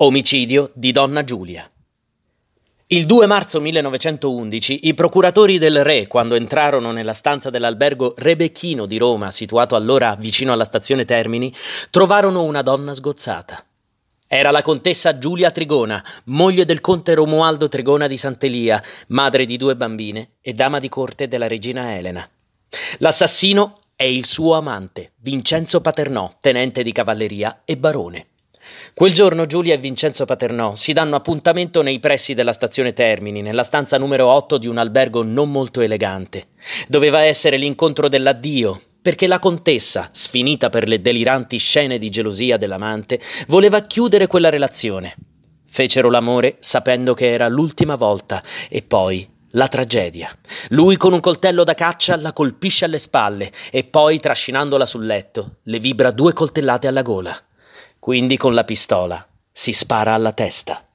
Omicidio di donna Giulia. Il 2 marzo 1911 i procuratori del re, quando entrarono nella stanza dell'albergo Rebecchino di Roma, situato allora vicino alla stazione Termini, trovarono una donna sgozzata. Era la contessa Giulia Trigona, moglie del conte Romualdo Trigona di Sant'Elia, madre di due bambine e dama di corte della regina Elena. L'assassino è il suo amante, Vincenzo Paternò, tenente di cavalleria e barone. Quel giorno Giulia e Vincenzo Paternò si danno appuntamento nei pressi della stazione Termini, nella stanza numero 8 di un albergo non molto elegante. Doveva essere l'incontro dell'addio, perché la contessa, sfinita per le deliranti scene di gelosia dell'amante, voleva chiudere quella relazione. Fecero l'amore sapendo che era l'ultima volta e poi la tragedia. Lui con un coltello da caccia la colpisce alle spalle e poi, trascinandola sul letto, le vibra due coltellate alla gola. Quindi con la pistola si spara alla testa.